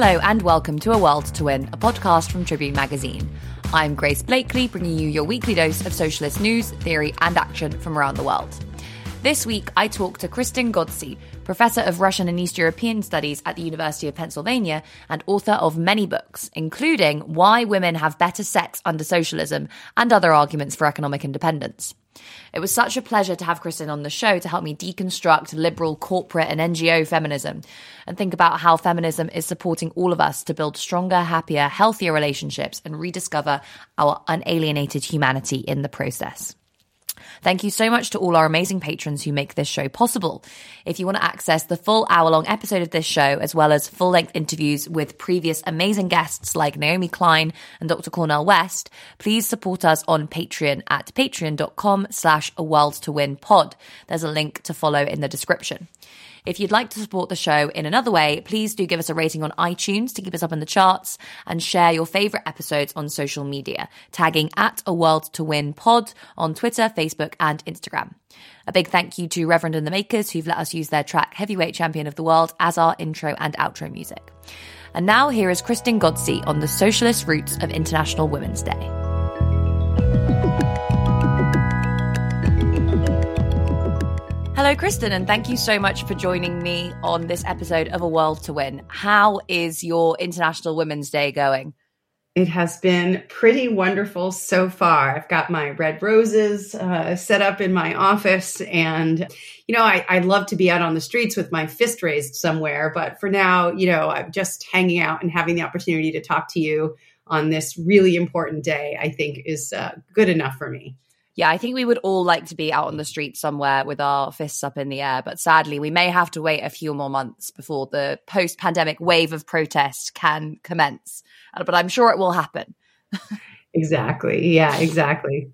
Hello and welcome to A World to Win, a podcast from Tribune Magazine. I'm Grace Blakeley, bringing you your weekly dose of socialist news, theory, and action from around the world. This week, I talk to Kristen Ghodsee, professor of Russian and East European Studies at the University of Pennsylvania and author of many books, including Why Women Have Better Sex Under Socialism and Other Arguments for Economic Independence. It was such a pleasure to have Kristen on the show to help me deconstruct liberal corporate and NGO feminism and think about how feminism is supporting all of us to build stronger, happier, healthier relationships and rediscover our unalienated humanity in the process. Thank you so much to all our amazing patrons who make this show possible. If you want to access the full hour long episode of this show, as well as full length interviews with previous amazing guests like Naomi Klein and Dr. Cornel West, please support us on Patreon at patreon.com slash a world to win pod. There's a link to follow in the description. If you'd like to support the show in another way, please do give us a rating on iTunes to keep us up in the charts and share your favorite episodes on social media, tagging at a world to win pod on Twitter, Facebook, and Instagram. A big thank you to Reverend and the Makers who've let us use their track Heavyweight Champion of the World as our intro and outro music. And now here is Kristen Ghodsee on the socialist roots of International Women's Day. Hello, Kristen, and thank you so much for joining me on this episode of A World to Win. How is your International Women's Day going? It has been pretty wonderful so far. I've got my red roses uh, set up in my office, and you know, I, I'd love to be out on the streets with my fist raised somewhere, but for now, you know, I'm just hanging out and having the opportunity to talk to you on this really important day. I think is uh, good enough for me yeah, I think we would all like to be out on the street somewhere with our fists up in the air, but sadly, we may have to wait a few more months before the post pandemic wave of protest can commence. Uh, but I'm sure it will happen. exactly. Yeah, exactly.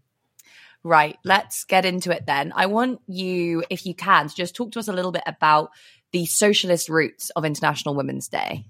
Right. Let's get into it then. I want you, if you can, to just talk to us a little bit about the socialist roots of International Women's Day.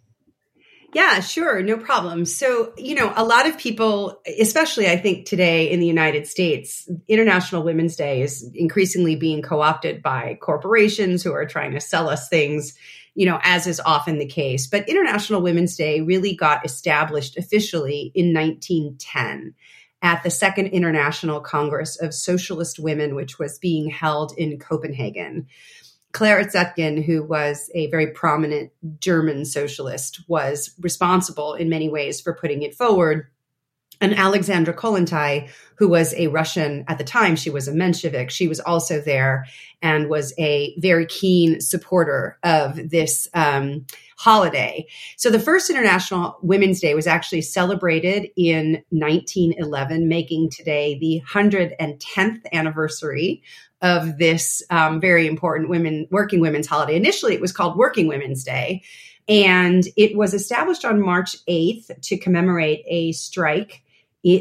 Yeah, sure, no problem. So, you know, a lot of people, especially I think today in the United States, International Women's Day is increasingly being co opted by corporations who are trying to sell us things, you know, as is often the case. But International Women's Day really got established officially in 1910 at the Second International Congress of Socialist Women, which was being held in Copenhagen. Clara Zetkin, who was a very prominent German socialist, was responsible in many ways for putting it forward. And Alexandra Kollontai, who was a Russian at the time, she was a Menshevik, she was also there and was a very keen supporter of this um, holiday. So the first International Women's Day was actually celebrated in 1911, making today the 110th anniversary of this um, very important women working women's holiday. Initially, it was called Working Women's Day, and it was established on March 8th to commemorate a strike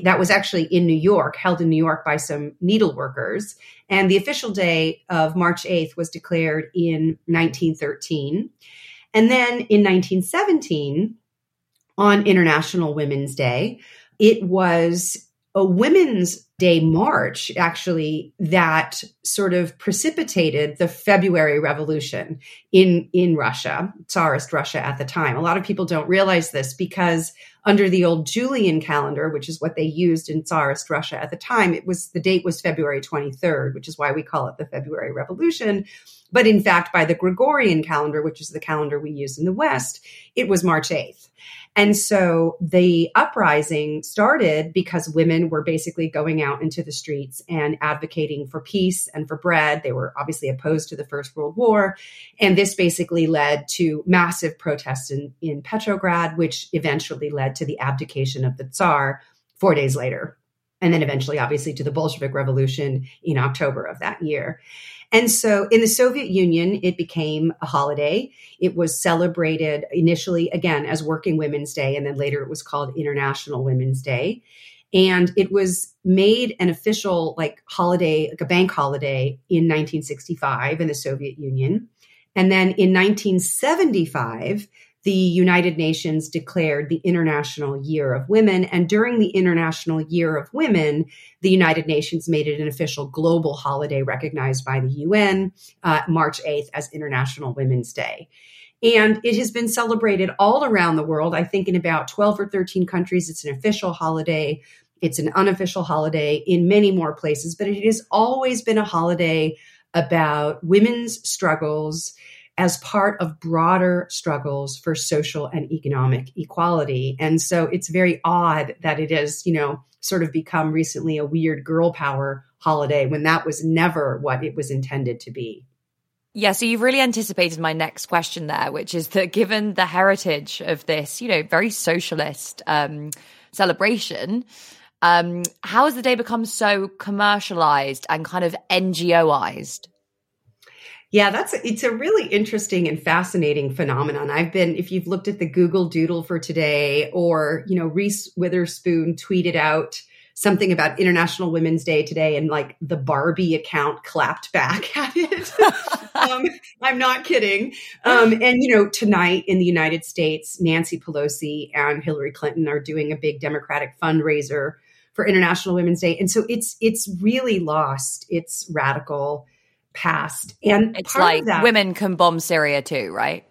that was actually in New York, held in New York by some needle workers. And the official day of March 8th was declared in 1913. And then in 1917, on International Women's Day, it was a Women's Day march, actually, that sort of precipitated the February Revolution in, in Russia, Tsarist Russia at the time. A lot of people don't realize this because under the old Julian calendar, which is what they used in Tsarist Russia at the time, it was the date was February 23rd, which is why we call it the February Revolution. But in fact, by the Gregorian calendar, which is the calendar we use in the West, it was March 8th. And so the uprising started because women were basically going out into the streets and advocating for peace and for bread. They were obviously opposed to the First World War. And this basically led to massive protests in, in Petrograd, which eventually led to the abdication of the Tsar four days later. And then eventually, obviously, to the Bolshevik Revolution in October of that year. And so in the Soviet Union, it became a holiday. It was celebrated initially, again, as Working Women's Day, and then later it was called International Women's Day. And it was made an official, like, holiday, like a bank holiday in 1965 in the Soviet Union. And then in 1975, the United Nations declared the International Year of Women. And during the International Year of Women, the United Nations made it an official global holiday recognized by the UN, uh, March 8th, as International Women's Day. And it has been celebrated all around the world. I think in about 12 or 13 countries, it's an official holiday. It's an unofficial holiday in many more places, but it has always been a holiday about women's struggles as part of broader struggles for social and economic equality. And so it's very odd that it has, you know, sort of become recently a weird girl power holiday when that was never what it was intended to be. Yeah, so you've really anticipated my next question there, which is that given the heritage of this, you know, very socialist um, celebration, um, how has the day become so commercialized and kind of NGOized? Yeah, that's it's a really interesting and fascinating phenomenon. I've been if you've looked at the Google Doodle for today or, you know, Reese Witherspoon tweeted out something about International Women's Day today and like the Barbie account clapped back at it. um, I'm not kidding. Um, and, you know, tonight in the United States, Nancy Pelosi and Hillary Clinton are doing a big Democratic fundraiser for International Women's Day. And so it's, it's really lost its radical past. And it's like that, women can bomb Syria too, right?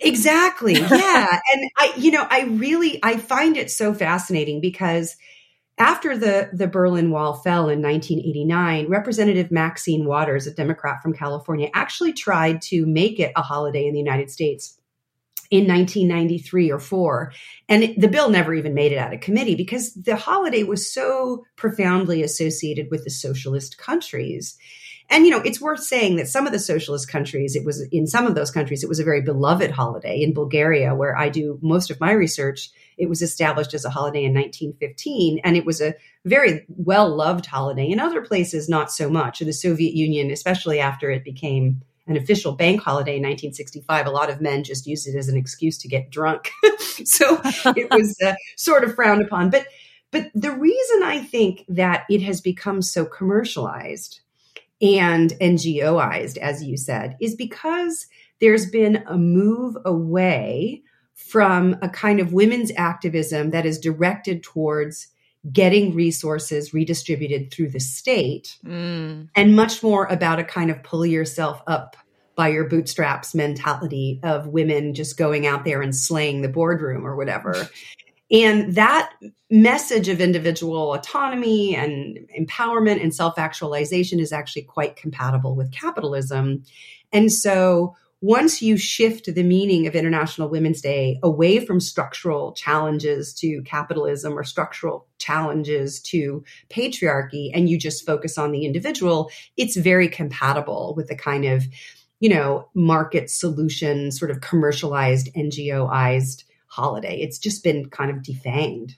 Exactly. Yeah. and I, you know, I really, I find it so fascinating because after the, the Berlin Wall fell in 1989, Representative Maxine Waters, a Democrat from California, actually tried to make it a holiday in the United States in 1993 or 4 and the bill never even made it out of committee because the holiday was so profoundly associated with the socialist countries and you know it's worth saying that some of the socialist countries it was in some of those countries it was a very beloved holiday in bulgaria where i do most of my research it was established as a holiday in 1915, and it was a very well loved holiday. In other places, not so much. In the Soviet Union, especially after it became an official bank holiday in 1965, a lot of men just used it as an excuse to get drunk. so it was uh, sort of frowned upon. But but the reason I think that it has become so commercialized and NGOized, as you said, is because there's been a move away from a kind of women's activism that is directed towards getting resources redistributed through the state mm. and much more about a kind of pull yourself up by your bootstraps mentality of women just going out there and slaying the boardroom or whatever. and that message of individual autonomy and empowerment and self actualization is actually quite compatible with capitalism. And so once you shift the meaning of International Women's Day away from structural challenges to capitalism or structural challenges to patriarchy, and you just focus on the individual, it's very compatible with the kind of, you know, market solution, sort of commercialized, NGOized holiday. It's just been kind of defanged.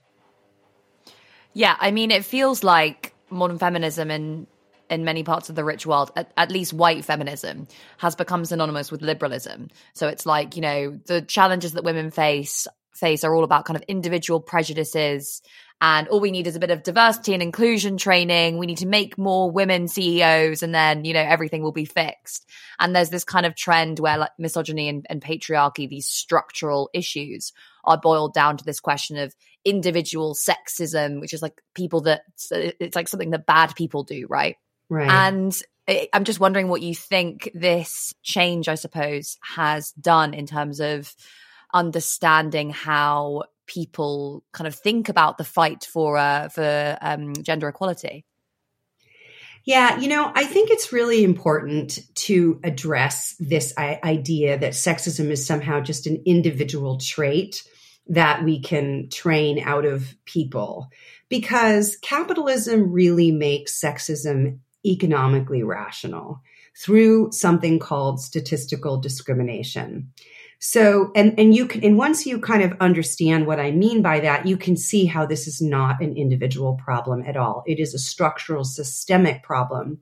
Yeah, I mean, it feels like modern feminism and in many parts of the rich world, at, at, least white feminism, has become synonymous with liberalism. So it's like, you know, the challenges that women face face are all about kind of individual prejudices. And all we need is a bit of diversity and inclusion training. We need to make more women ceos and then you know everything will be fixed. And there's this kind of trend where like misogyny and, and patriarchy these structural issues are boiled down to this question of individual sexism which is like people that it's like something that bad people do right? Right. And I'm just wondering what you think this change, I suppose, has done in terms of understanding how people kind of think about the fight for uh, for um, gender equality. Yeah, you know, I think it's really important to address this idea that sexism is somehow just an individual trait that we can train out of people because capitalism really makes sexism economically rational through something called statistical discrimination. So, and, and you can, and once you kind of understand what I mean by that, you can see how this is not an individual problem at all. It is a structural, systemic problem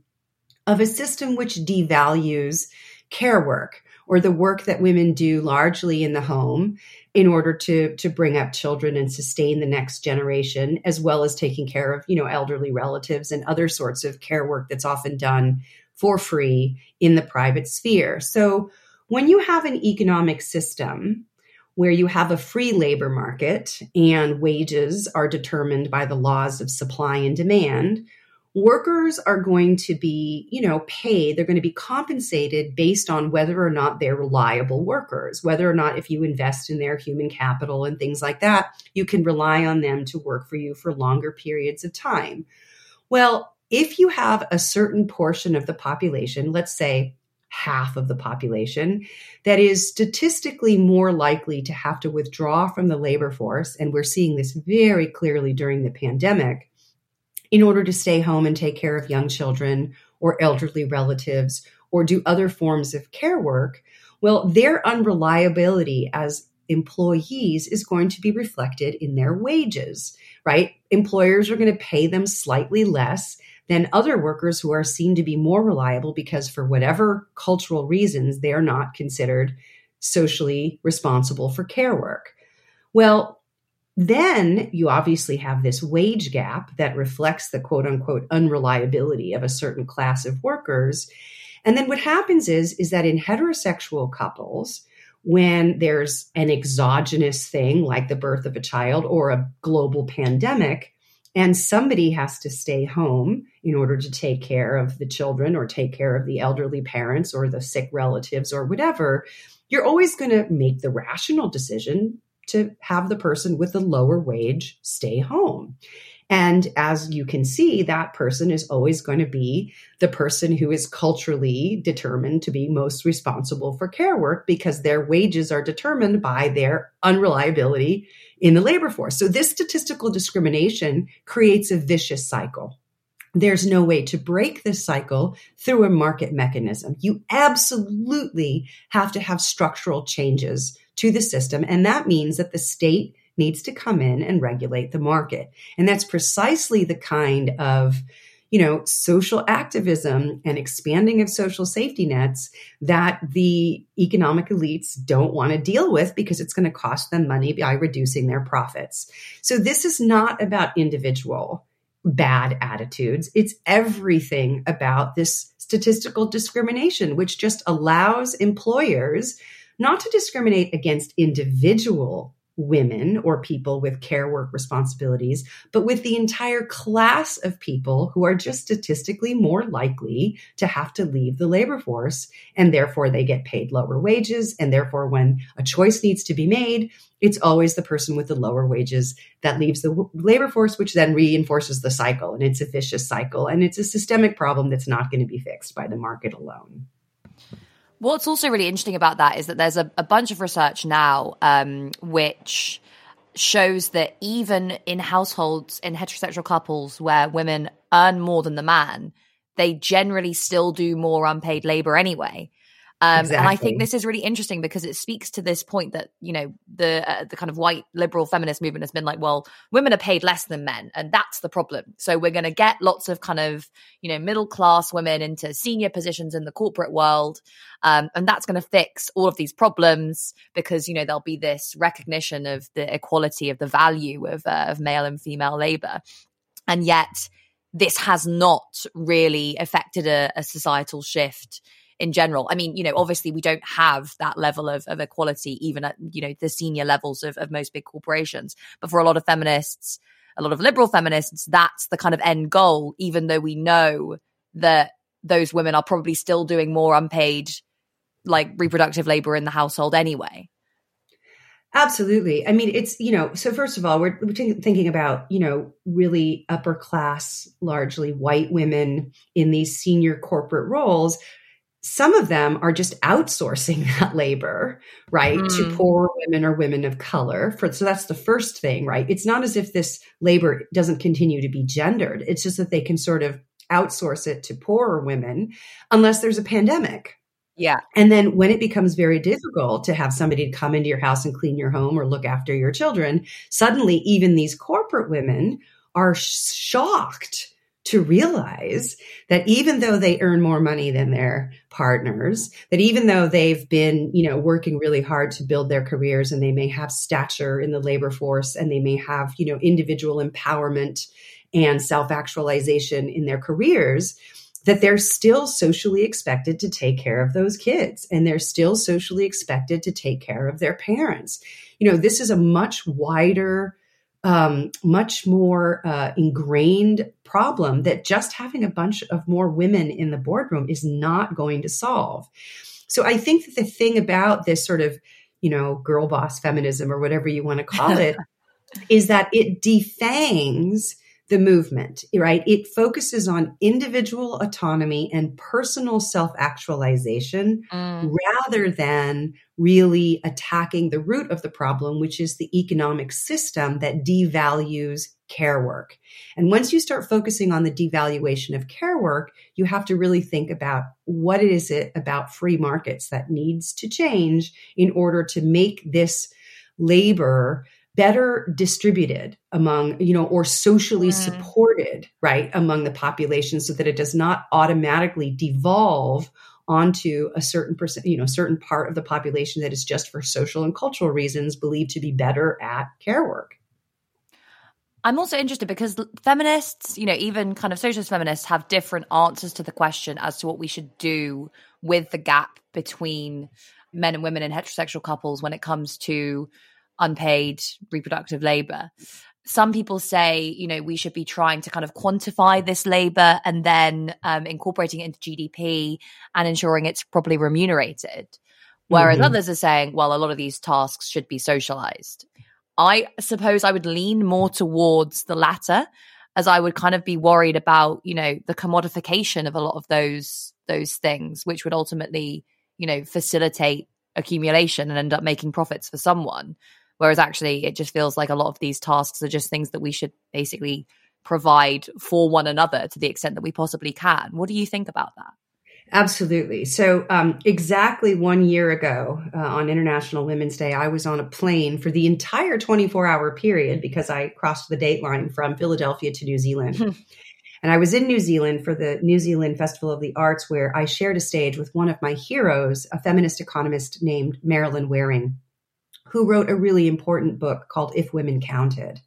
of a system which devalues care work or the work that women do largely in the home in order to to bring up children and sustain the next generation as well as taking care of you know elderly relatives and other sorts of care work that's often done for free in the private sphere so when you have an economic system where you have a free labor market and wages are determined by the laws of supply and demand workers are going to be, you know, paid, they're going to be compensated based on whether or not they're reliable workers, whether or not if you invest in their human capital and things like that, you can rely on them to work for you for longer periods of time. Well, if you have a certain portion of the population, let's say half of the population, that is statistically more likely to have to withdraw from the labor force, and we're seeing this very clearly during the pandemic in order to stay home and take care of young children or elderly relatives or do other forms of care work, well, their unreliability as employees is going to be reflected in their wages, right? Employers are going to pay them slightly less than other workers who are seen to be more reliable because, for whatever cultural reasons, they're not considered socially responsible for care work. Well, then you obviously have this wage gap that reflects the quote unquote unreliability of a certain class of workers. And then what happens is, is that in heterosexual couples, when there's an exogenous thing like the birth of a child or a global pandemic, and somebody has to stay home in order to take care of the children or take care of the elderly parents or the sick relatives or whatever, you're always going to make the rational decision to have the person with the lower wage stay home. And as you can see, that person is always going to be the person who is culturally determined to be most responsible for care work because their wages are determined by their unreliability in the labor force. So this statistical discrimination creates a vicious cycle. There's no way to break this cycle through a market mechanism. You absolutely have to have structural changes to the system. And that means that the state needs to come in and regulate the market. And that's precisely the kind of you know, social activism and expanding of social safety nets that the economic elites don't want to deal with because it's going to cost them money by reducing their profits. So this is not about individual bad attitudes. It's everything about this statistical discrimination, which just allows employers not to discriminate against individual women or people with care work responsibilities, but with the entire class of people who are just statistically more likely to have to leave the labor force. And therefore, they get paid lower wages. And therefore, when a choice needs to be made, it's always the person with the lower wages that leaves the labor force, which then reinforces the cycle. And it's a vicious cycle. And it's a systemic problem that's not going to be fixed by the market alone. What's also really interesting about that is that there's a, a bunch of research now um, which shows that even in households in heterosexual couples where women earn more than the man, they generally still do more unpaid labor anyway. Um, exactly. And I think this is really interesting because it speaks to this point that you know the uh, the kind of white liberal feminist movement has been like, well, women are paid less than men, and that's the problem. So we're going to get lots of kind of you know middle class women into senior positions in the corporate world, um, and that's going to fix all of these problems because you know there'll be this recognition of the equality of the value of uh, of male and female labor, and yet this has not really affected a, a societal shift in general. I mean, you know, obviously we don't have that level of, of equality even at, you know, the senior levels of, of most big corporations. But for a lot of feminists, a lot of liberal feminists, that's the kind of end goal, even though we know that those women are probably still doing more unpaid like reproductive labor in the household anyway. Absolutely. I mean, it's, you know, so first of all, we're, we're thinking about, you know, really upper class, largely white women in these senior corporate roles some of them are just outsourcing that labor, right, mm. to poor women or women of color. For, so that's the first thing, right? It's not as if this labor doesn't continue to be gendered. It's just that they can sort of outsource it to poorer women unless there's a pandemic. Yeah. And then when it becomes very difficult to have somebody to come into your house and clean your home or look after your children, suddenly even these corporate women are shocked to realize that even though they earn more money than their partners, that even though they've been, you know, working really hard to build their careers and they may have stature in the labor force and they may have, you know, individual empowerment and self-actualization in their careers, that they're still socially expected to take care of those kids and they're still socially expected to take care of their parents. You know, this is a much wider um, much more uh, ingrained problem that just having a bunch of more women in the boardroom is not going to solve. So I think that the thing about this sort of, you know, girl boss feminism or whatever you want to call it is that it defangs the movement, right? It focuses on individual autonomy and personal self actualization mm. rather than really attacking the root of the problem, which is the economic system that devalues care work. And once you start focusing on the devaluation of care work, you have to really think about what is it about free markets that needs to change in order to make this labor better distributed among you know or socially supported right among the population so that it does not automatically devolve onto a certain percent you know certain part of the population that is just for social and cultural reasons believed to be better at care work I'm also interested because feminists, you know, even kind of socialist feminists have different answers to the question as to what we should do with the gap between men and women and heterosexual couples when it comes to unpaid reproductive labor. Some people say, you know, we should be trying to kind of quantify this labor and then um, incorporating it into GDP and ensuring it's properly remunerated. Whereas mm-hmm. others are saying, well, a lot of these tasks should be socialized. I suppose I would lean more towards the latter, as I would kind of be worried about, you know, the commodification of a lot of those those things, which would ultimately, you know, facilitate accumulation and end up making profits for someone. Whereas actually, it just feels like a lot of these tasks are just things that we should basically provide for one another to the extent that we possibly can. What do you think about that? Absolutely. So, um, exactly one year ago uh, on International Women's Day, I was on a plane for the entire 24 hour period because I crossed the date line from Philadelphia to New Zealand. and I was in New Zealand for the New Zealand Festival of the Arts, where I shared a stage with one of my heroes, a feminist economist named Marilyn Waring who wrote a really important book called If Women Counted.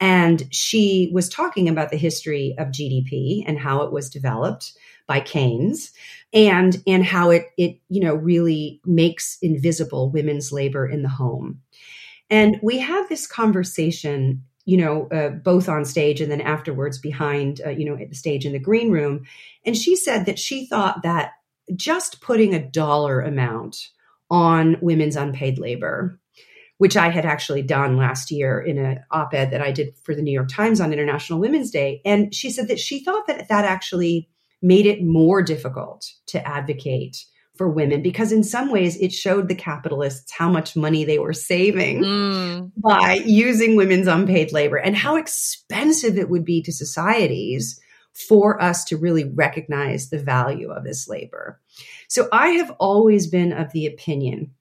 And she was talking about the history of GDP and how it was developed by Keynes and and how it it you know really makes invisible women's labor in the home. And we had this conversation you know, uh, both on stage and then afterwards behind, uh, you know, at the stage in the green room. And she said that she thought that just putting a dollar amount on women's unpaid labor which I had actually done last year in an op ed that I did for the New York Times on International Women's Day. And she said that she thought that that actually made it more difficult to advocate for women because in some ways it showed the capitalists how much money they were saving mm. by using women's unpaid labor and how expensive it would be to societies for us to really recognize the value of this labor. So I have always been of the opinion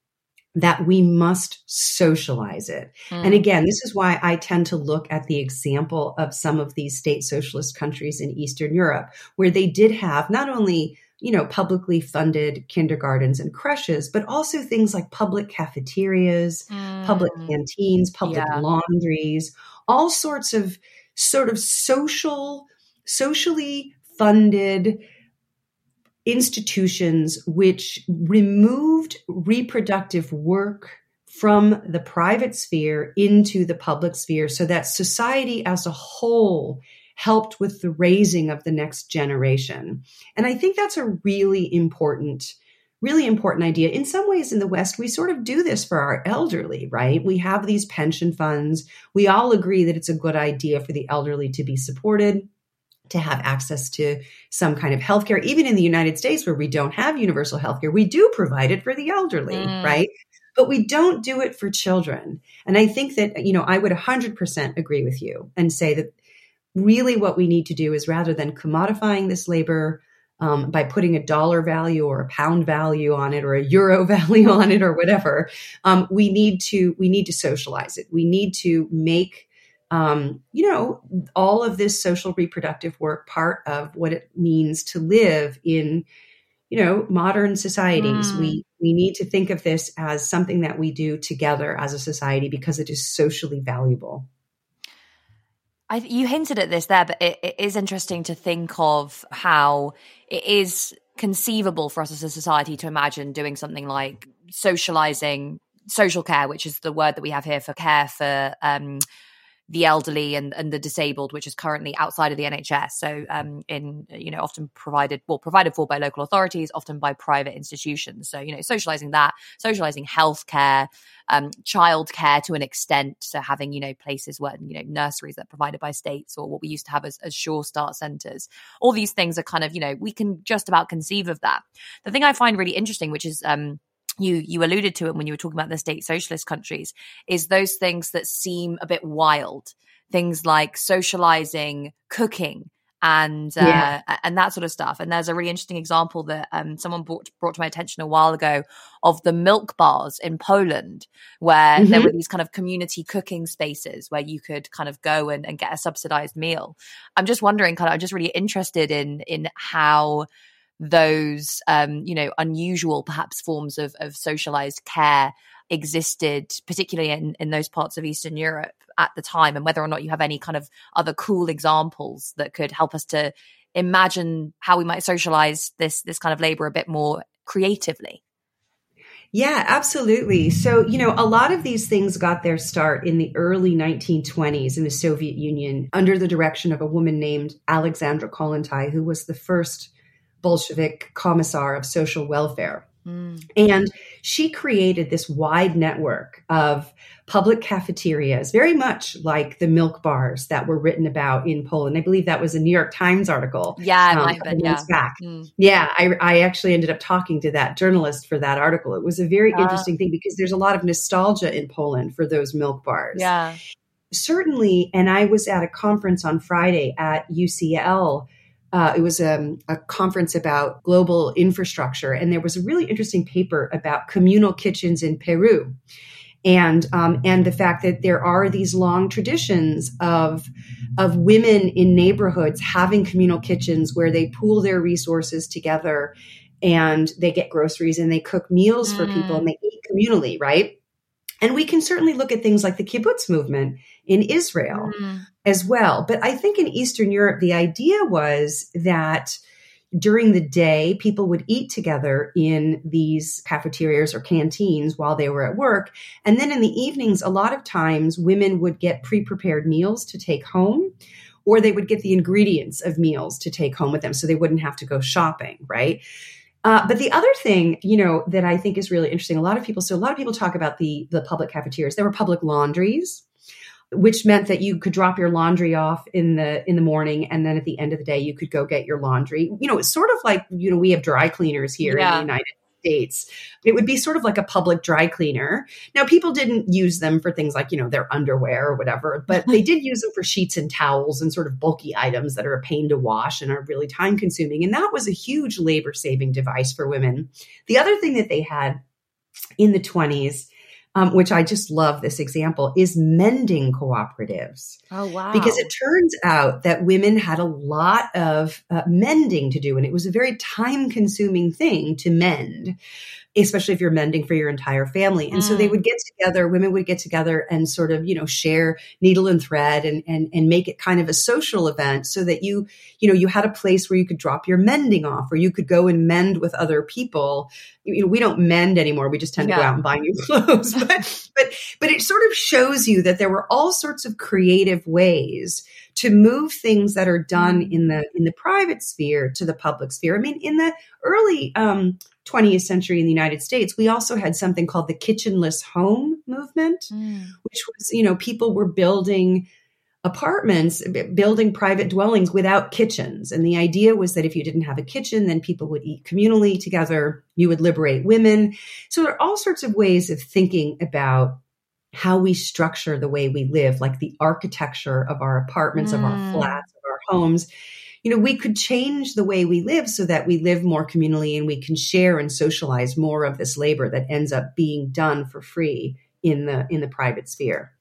that we must socialize it. Mm. And again, this is why I tend to look at the example of some of these state socialist countries in Eastern Europe, where they did have not only you know, publicly funded kindergartens and creches, but also things like public cafeterias, mm. public canteens, public yeah. laundries, all sorts of sort of social, socially funded institutions which removed reproductive work from the private sphere into the public sphere so that society as a whole helped with the raising of the next generation. And I think that's a really important really important idea. In some ways in the West, we sort of do this for our elderly, right? We have these pension funds. We all agree that it's a good idea for the elderly to be supported to have access to some kind of healthcare. Even in the United States, where we don't have universal healthcare, we do provide it for the elderly, mm. right? But we don't do it for children. And I think that, you know, I would 100% agree with you and say that really what we need to do is rather than commodifying this labor um, by putting a dollar value or a pound value on it or a euro value on it or whatever, um, we need to we need to socialize it. We need to make um, you know, all of this social reproductive work part of what it means to live in, you know, modern societies. Mm. We we need to think of this as something that we do together as a society because it is socially valuable. I, you hinted at this there, but it, it is interesting to think of how it is conceivable for us as a society to imagine doing something like socializing social care, which is the word that we have here for care for um, the elderly and, and the disabled, which is currently outside of the NHS. So, um, in you know, often provided well provided for by local authorities, often by private institutions. So, you know, socializing that, socializing healthcare, um, childcare to an extent. So, having you know places where you know nurseries that are provided by states or what we used to have as, as Sure Start centres. All these things are kind of you know we can just about conceive of that. The thing I find really interesting, which is um, you you alluded to it when you were talking about the state socialist countries is those things that seem a bit wild things like socializing cooking and uh, yeah. and that sort of stuff and there's a really interesting example that um, someone brought brought to my attention a while ago of the milk bars in Poland where mm-hmm. there were these kind of community cooking spaces where you could kind of go and, and get a subsidized meal i'm just wondering kind of i'm just really interested in in how those um, you know unusual perhaps forms of, of socialized care existed particularly in, in those parts of eastern europe at the time and whether or not you have any kind of other cool examples that could help us to imagine how we might socialize this this kind of labor a bit more creatively yeah, absolutely. So, you know, a lot of these things got their start in the early 1920s in the Soviet Union under the direction of a woman named Alexandra Kollontai, who was the first Bolshevik commissar of social welfare. Mm. And she created this wide network of public cafeterias, very much like the milk bars that were written about in Poland. I believe that was a New York Times article. Yeah, um, been, yeah. back. Mm. Yeah, I, I, actually ended up talking to that journalist for that article. It was a very uh, interesting thing because there's a lot of nostalgia in Poland for those milk bars. Yeah. Certainly, and I was at a conference on Friday at UCL uh, it was um, a conference about global infrastructure, and there was a really interesting paper about communal kitchens in Peru, and um, and the fact that there are these long traditions of of women in neighborhoods having communal kitchens where they pool their resources together, and they get groceries and they cook meals mm. for people and they eat communally, right? And we can certainly look at things like the kibbutz movement in Israel mm. As well. But I think in Eastern Europe, the idea was that during the day, people would eat together in these cafeterias or canteens while they were at work. And then in the evenings, a lot of times women would get pre prepared meals to take home, or they would get the ingredients of meals to take home with them so they wouldn't have to go shopping, right? Uh, but the other thing, you know, that I think is really interesting, a lot of people, so a lot of people talk about the the public cafeterias. There were public laundries, which meant that you could drop your laundry off in the in the morning, and then at the end of the day, you could go get your laundry. You know, it's sort of like you know we have dry cleaners here yeah. in the United States. It would be sort of like a public dry cleaner. Now, people didn't use them for things like, you know, their underwear or whatever, but they did use them for sheets and towels and sort of bulky items that are a pain to wash and are really time consuming. And that was a huge labor saving device for women. The other thing that they had in the 20s um, which I just love this example, is mending cooperatives. Oh, wow. Because it turns out that women had a lot of uh, mending to do, and it was a very time consuming thing to mend especially if you're mending for your entire family. And mm. so they mm. would get together, women would get together and sort of, you know, share needle and thread and, and, and make it kind of a social event so that you, you know, you had a place where you could drop your mending off or you could go and mend with other people. You know, we don't mend anymore. We just tend yeah. to go out and buy new clothes. but, but, but it sort of shows you that there were all sorts of creative ways to move things that are done mm. in the in the private sphere to the public sphere. I mean, in the early um, 20th century in the United States, we also had something called the kitchenless home movement, mm. which was, you know, people were building apartments, building private dwellings without kitchens. And the idea was that if you didn't have a kitchen, then people would eat communally together. You would liberate women. So there are all sorts of ways of thinking about how we structure the way we live, like the architecture of our apartments, mm. of our mm. flats, of our homes you know, we could change the way we live so that we live more communally and we can share and socialize more of this labor that ends up being done for free in the in the private sphere.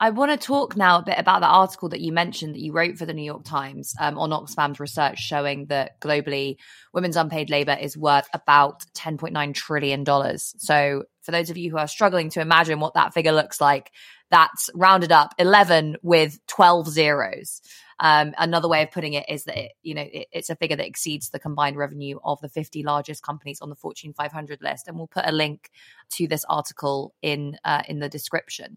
I want to talk now a bit about the article that you mentioned that you wrote for the New York Times um, on Oxfam's research showing that globally women's unpaid labor is worth about $10.9 trillion. So, for those of you who are struggling to imagine what that figure looks like, that's rounded up 11 with 12 zeros. Um, another way of putting it is that it, you know it, it's a figure that exceeds the combined revenue of the 50 largest companies on the Fortune 500 list, and we'll put a link to this article in uh, in the description.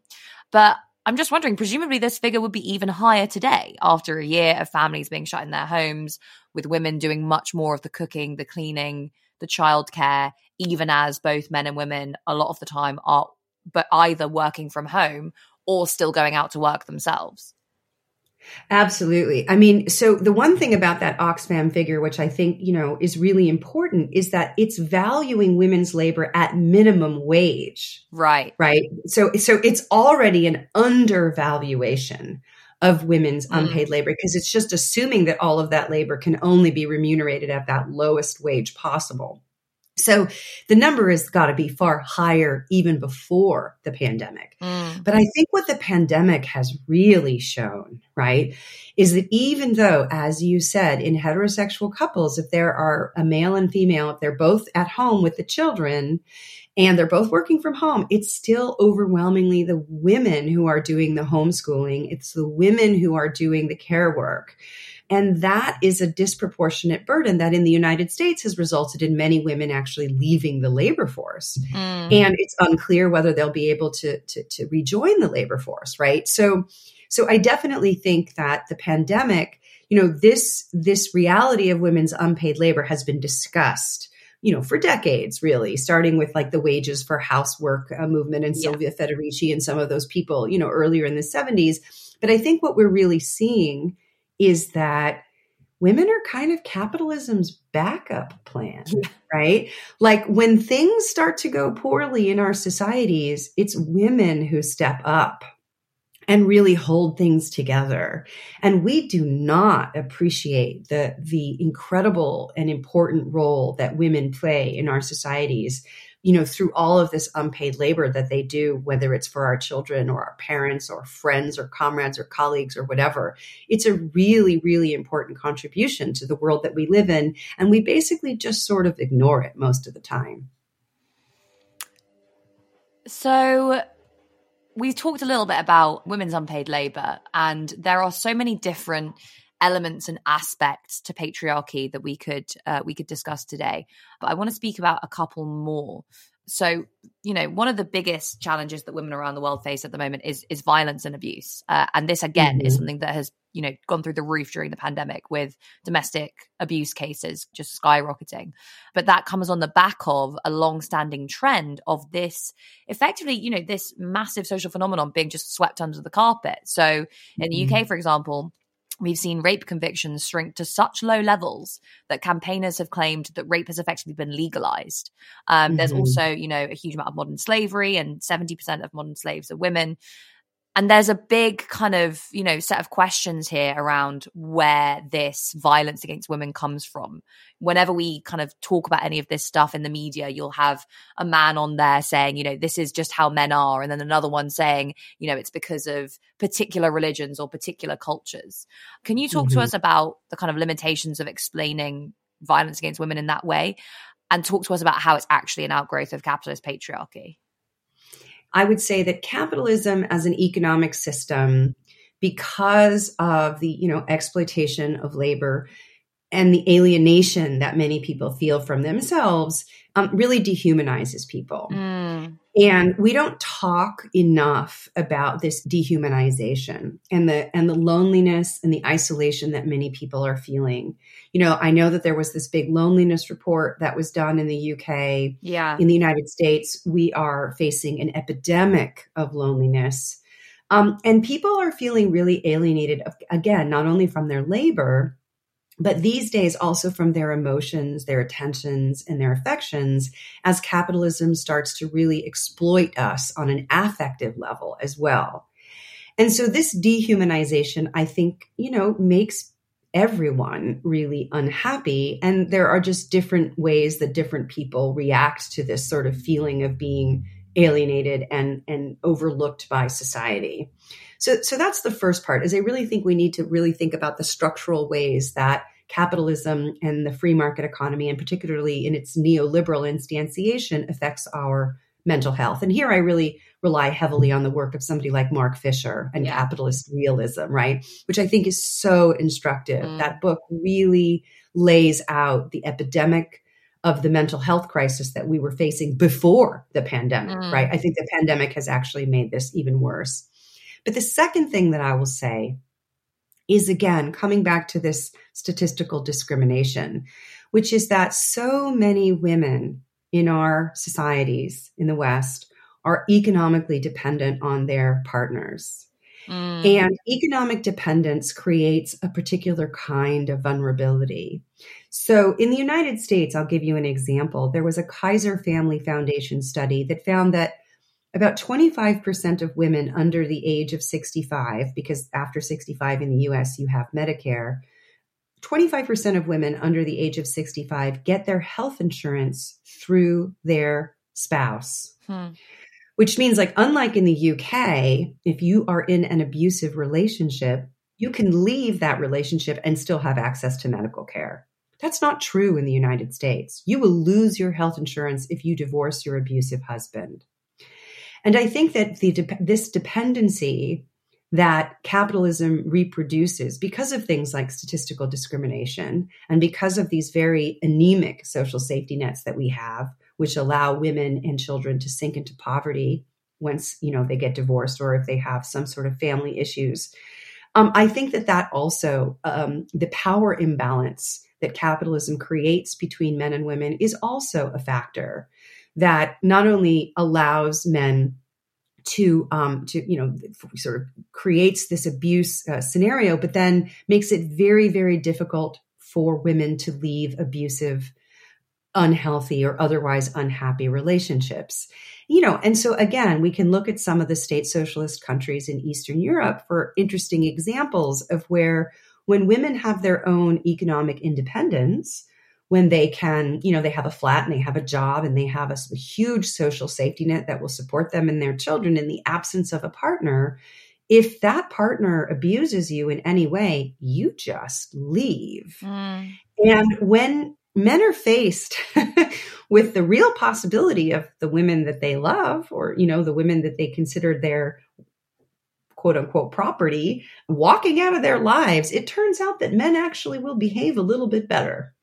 But I'm just wondering, presumably this figure would be even higher today after a year of families being shut in their homes, with women doing much more of the cooking, the cleaning, the childcare, even as both men and women a lot of the time are but either working from home or still going out to work themselves. Absolutely. I mean, so the one thing about that Oxfam figure, which I think, you know, is really important is that it's valuing women's labor at minimum wage. Right. Right. So, so it's already an undervaluation of women's mm. unpaid labor because it's just assuming that all of that labor can only be remunerated at that lowest wage possible. So the number has got to be far higher even before the pandemic. Mm. But I think what the pandemic has really shown, right, is that even though, as you said, in heterosexual couples, if there are a male and female, if they're both at home with the children and they're both working from home, it's still overwhelmingly the women who are doing the homeschooling. It's the women who are doing the care work. And that is a disproportionate burden that in the United States has resulted in many women actually leaving the labor force. Mm. And it's unclear whether they'll be able to, to, to rejoin the labor force, right? So, so I definitely think that the pandemic, you know, this, this reality of women's unpaid labor has been discussed you know, for decades, really, starting with like the wages for housework uh, movement and yeah. Silvia Federici and some of those people, you know, earlier in the 70s. But I think what we're really seeing is that women are kind of capitalism's backup plan, right? Like when things start to go poorly in our societies, it's women who step up and really hold things together. And we do not appreciate the, the incredible and important role that women play in our societies you know, through all of this unpaid labor that they do, whether it's for our children or our parents or friends or comrades or colleagues or whatever, it's a really, really important contribution to the world that we live in. And we basically just sort of ignore it most of the time. So, we talked a little bit about women's unpaid labor, and there are so many different elements and aspects to patriarchy that we could uh, we could discuss today. But i want to speak about a couple more. So you know one of the biggest challenges that women around the world face at the moment is is violence and abuse. Uh, and this again mm-hmm. is something that has you know gone through the roof during the pandemic with domestic abuse cases just skyrocketing. But that comes on the back of a long-standing trend of this effectively you know this massive social phenomenon being just swept under the carpet. So in the mm-hmm. uk for example We've seen rape convictions shrink to such low levels that campaigners have claimed that rape has effectively been legalized. Um, mm-hmm. There's also, you know, a huge amount of modern slavery, and 70% of modern slaves are women and there's a big kind of you know set of questions here around where this violence against women comes from. Whenever we kind of talk about any of this stuff in the media you'll have a man on there saying you know this is just how men are and then another one saying you know it's because of particular religions or particular cultures. Can you talk mm-hmm. to us about the kind of limitations of explaining violence against women in that way? And talk to us about how it's actually an outgrowth of capitalist patriarchy I would say that capitalism as an economic system, because of the you know exploitation of labor and the alienation that many people feel from themselves, um, really dehumanizes people. Mm. And we don't talk enough about this dehumanization and the and the loneliness and the isolation that many people are feeling. You know, I know that there was this big loneliness report that was done in the UK. Yeah. In the United States, we are facing an epidemic of loneliness. Um, and people are feeling really alienated again, not only from their labor, but these days also from their emotions, their attentions, and their affections as capitalism starts to really exploit us on an affective level as well. And so this dehumanization, I think, you know, makes everyone really unhappy. And there are just different ways that different people react to this sort of feeling of being alienated and, and overlooked by society. So, so that's the first part is I really think we need to really think about the structural ways that capitalism and the free market economy, and particularly in its neoliberal instantiation, affects our mental health. And here I really rely heavily on the work of somebody like Mark Fisher and yeah. capitalist realism, right? Which I think is so instructive. Mm. That book really lays out the epidemic of the mental health crisis that we were facing before the pandemic, mm. right? I think the pandemic has actually made this even worse. But the second thing that I will say is again coming back to this statistical discrimination, which is that so many women in our societies in the West are economically dependent on their partners. Mm. And economic dependence creates a particular kind of vulnerability. So, in the United States, I'll give you an example. There was a Kaiser Family Foundation study that found that about 25% of women under the age of 65, because after 65 in the US, you have Medicare, 25% of women under the age of 65 get their health insurance through their spouse. Hmm. Which means, like, unlike in the UK, if you are in an abusive relationship, you can leave that relationship and still have access to medical care. That's not true in the United States. You will lose your health insurance if you divorce your abusive husband. And I think that the this dependency that capitalism reproduces because of things like statistical discrimination and because of these very anemic social safety nets that we have which allow women and children to sink into poverty once you know they get divorced or if they have some sort of family issues. Um, i think that that also um, the power imbalance that capitalism creates between men and women is also a factor that not only allows men to um, to you know sort of creates this abuse uh, scenario, but then makes it very very difficult for women to leave abusive, unhealthy, or otherwise unhappy relationships. You know, and so again, we can look at some of the state socialist countries in Eastern Europe for interesting examples of where when women have their own economic independence, when they can, you know, they have a flat and they have a job and they have a, huge social safety net that will support them and their children in the absence of a partner. If that partner abuses you in any way, you just leave. Mm. And when men are faced with the real possibility of the women that they love or you know the women that they consider their quote unquote property walking out of their lives it turns out that men actually will behave a little bit better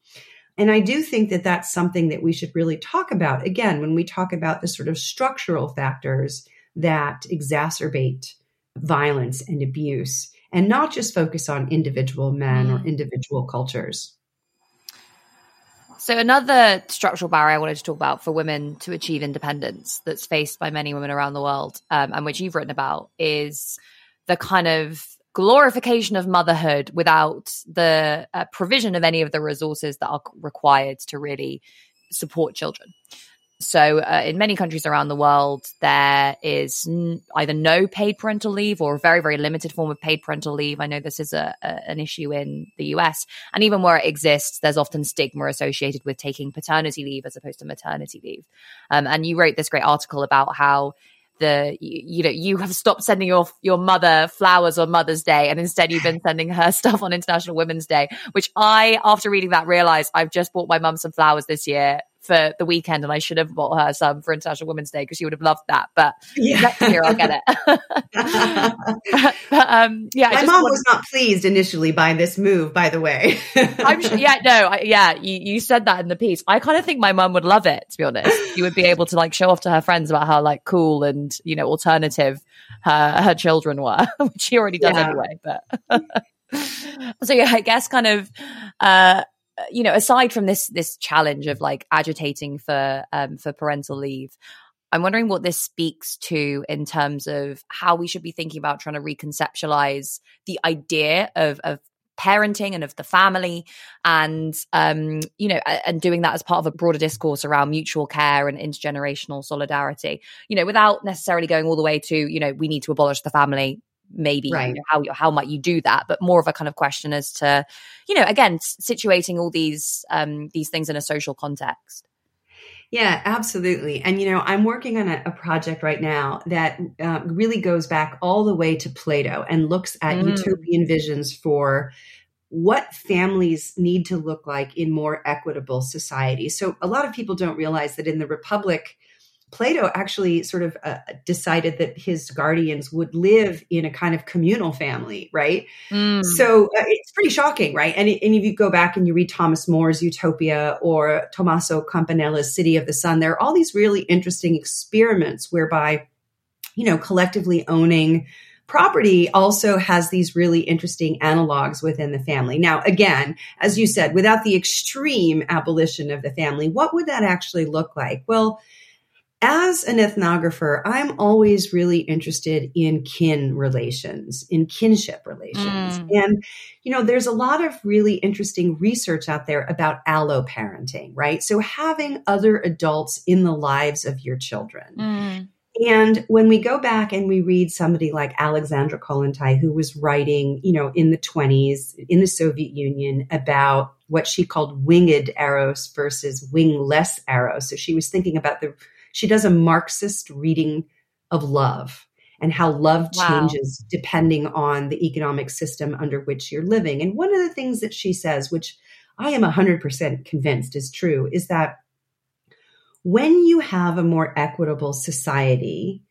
and I do think that that's something that we should really talk about again when we talk about the sort of structural factors that exacerbate violence and abuse and not just focus on individual men mm. or individual cultures. So, another structural barrier I wanted to talk about for women to achieve independence that's faced by many women around the world, um, and which you've written about, is the kind of glorification of motherhood without the uh, provision of any of the resources that are required to really support children. So, uh, in many countries around the world, there is n- either no paid parental leave or a very, very limited form of paid parental leave. I know this is a, a, an issue in the US. And even where it exists, there's often stigma associated with taking paternity leave as opposed to maternity leave. Um, and you wrote this great article about how the you, you, know you have stopped sending your your mother flowers on Mother's Day and instead you've been sending her stuff on International Women's Day, which I after reading that realized I've just bought my mum some flowers this year for the weekend and I should have bought her some for International Women's Day because she would have loved that. But yeah. next year I'll get it. but, but, um, yeah, my mom wanted- was not pleased initially by this move, by the way. I'm sure, yeah, no, I, yeah, you, you said that in the piece. I kind of think my mum would love it, to be honest. She would be able to like show off to her friends about how like cool and, you know, alternative her, her children were, which she already does yeah. anyway. But so yeah, I guess kind of, uh, you know, aside from this this challenge of like agitating for um, for parental leave, I'm wondering what this speaks to in terms of how we should be thinking about trying to reconceptualize the idea of of parenting and of the family and um you know and doing that as part of a broader discourse around mutual care and intergenerational solidarity you know without necessarily going all the way to you know we need to abolish the family maybe right. you know, how how might you do that but more of a kind of question as to you know again situating all these um these things in a social context yeah, absolutely. And, you know, I'm working on a, a project right now that uh, really goes back all the way to Plato and looks at mm. utopian visions for what families need to look like in more equitable society. So, a lot of people don't realize that in the Republic, Plato actually sort of uh, decided that his guardians would live in a kind of communal family, right? Mm. So uh, it's pretty shocking, right? And, and if you go back and you read Thomas More's Utopia or Tommaso Campanella's City of the Sun, there are all these really interesting experiments whereby, you know, collectively owning property also has these really interesting analogs within the family. Now, again, as you said, without the extreme abolition of the family, what would that actually look like? Well, as an ethnographer, I'm always really interested in kin relations, in kinship relations. Mm. And, you know, there's a lot of really interesting research out there about alloparenting, right? So having other adults in the lives of your children. Mm. And when we go back and we read somebody like Alexandra Kollontai, who was writing, you know, in the 20s in the Soviet Union about what she called winged eros versus wingless eros. So she was thinking about the she does a Marxist reading of love and how love wow. changes depending on the economic system under which you're living. And one of the things that she says, which I am 100% convinced is true, is that when you have a more equitable society,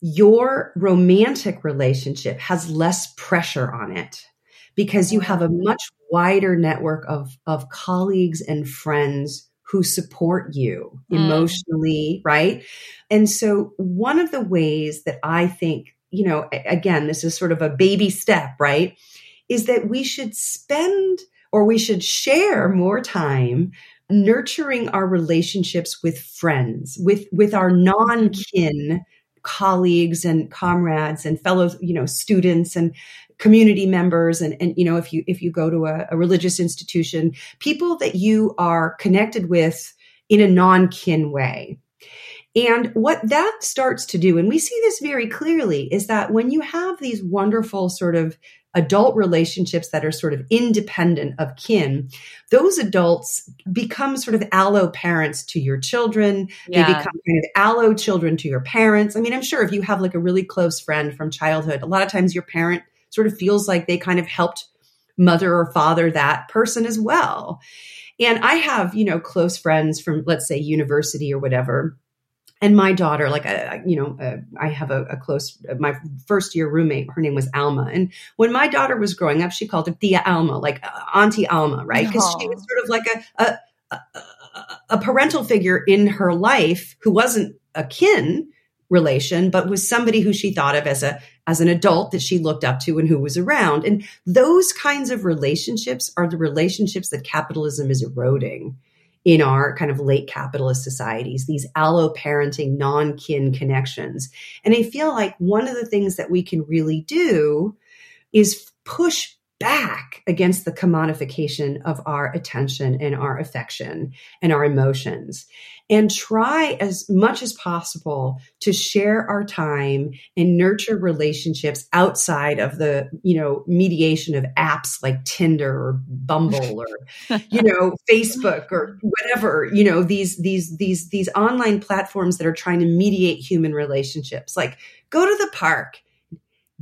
your romantic relationship has less pressure on it because you have a much wider network of, of colleagues and friends who support you mm. emotionally, right? And so one of the ways that I think, you know, again, this is sort of a baby step, right? Is that we should spend or we should share more time nurturing our relationships with friends, with with our non-kin colleagues and comrades and fellow, you know, students and community members and, and you know if you if you go to a, a religious institution people that you are connected with in a non-kin way and what that starts to do, and we see this very clearly, is that when you have these wonderful sort of adult relationships that are sort of independent of kin, those adults become sort of allo parents to your children. Yeah. They become kind of allo children to your parents. I mean, I'm sure if you have like a really close friend from childhood, a lot of times your parent sort of feels like they kind of helped mother or father that person as well. And I have, you know, close friends from, let's say, university or whatever. And my daughter, like, I, you know, uh, I have a, a, close, uh, my first year roommate, her name was Alma. And when my daughter was growing up, she called her Tia Alma, like uh, Auntie Alma, right? Because she was sort of like a, a, a, a parental figure in her life who wasn't a kin relation, but was somebody who she thought of as a as an adult that she looked up to and who was around. And those kinds of relationships are the relationships that capitalism is eroding in our kind of late capitalist societies, these allo parenting, non kin connections. And I feel like one of the things that we can really do is push back against the commodification of our attention and our affection and our emotions. And try as much as possible to share our time and nurture relationships outside of the you know mediation of apps like tinder or bumble or you know facebook or whatever you know these these these these online platforms that are trying to mediate human relationships. Like go to the park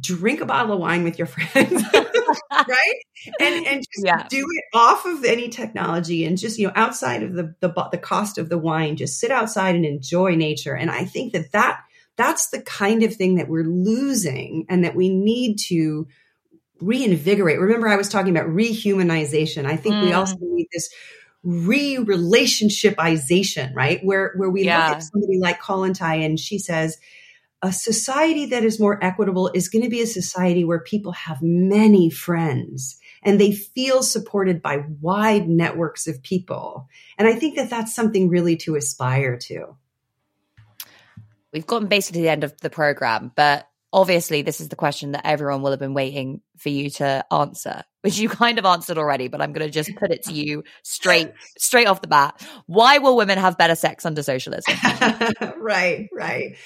drink a bottle of wine with your friends right and and just yeah. do it off of any technology and just you know outside of the, the the cost of the wine just sit outside and enjoy nature and i think that that that's the kind of thing that we're losing and that we need to reinvigorate remember i was talking about rehumanization i think mm. we also need this re-relationshipization right where where we yeah. look at somebody like Kollontai and she says a society that is more equitable is going to be a society where people have many friends and they feel supported by wide networks of people. And I think that that's something really to aspire to. We've gotten basically to the end of the program, but obviously this is the question that everyone will have been waiting for you to answer which you kind of answered already but i'm going to just put it to you straight straight off the bat why will women have better sex under socialism right right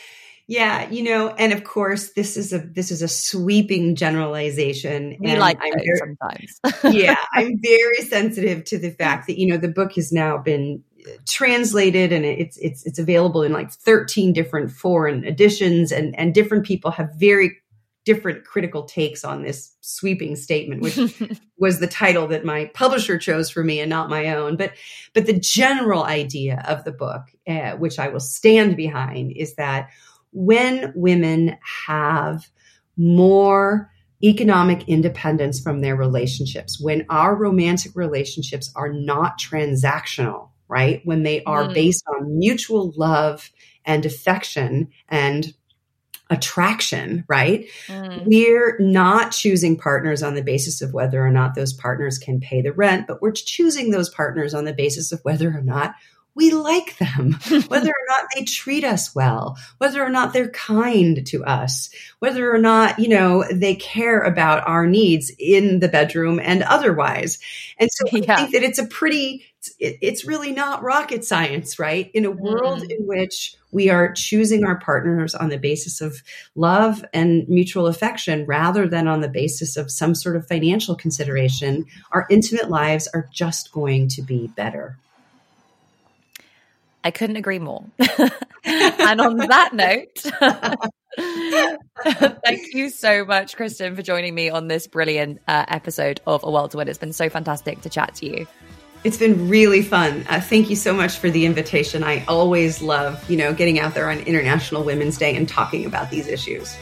yeah, you know, and of course, this is a this is a sweeping generalization. We and like I'm very, sometimes. yeah, I'm very sensitive to the fact that you know the book has now been uh, translated and it's it's it's available in like 13 different foreign editions, and and different people have very different critical takes on this sweeping statement which was the title that my publisher chose for me and not my own but but the general idea of the book uh, which i will stand behind is that when women have more economic independence from their relationships, when our romantic relationships are not transactional, right? When they are mm. based on mutual love and affection and attraction, right? Mm. We're not choosing partners on the basis of whether or not those partners can pay the rent, but we're choosing those partners on the basis of whether or not we like them, whether or not they treat us well, whether or not they're kind to us, whether or not, you know, they care about our needs in the bedroom and otherwise. And so yeah. I think that it's a pretty, it's really not rocket science, right? In a world mm. in which we are choosing our partners on the basis of love and mutual affection rather than on the basis of some sort of financial consideration, our intimate lives are just going to be better. I couldn't agree more. and on that note, thank you so much, Kristen, for joining me on this brilliant uh, episode of A World to Win. It's been so fantastic to chat to you. It's been really fun. Uh, thank you so much for the invitation. I always love, you know, getting out there on International Women's Day and talking about these issues.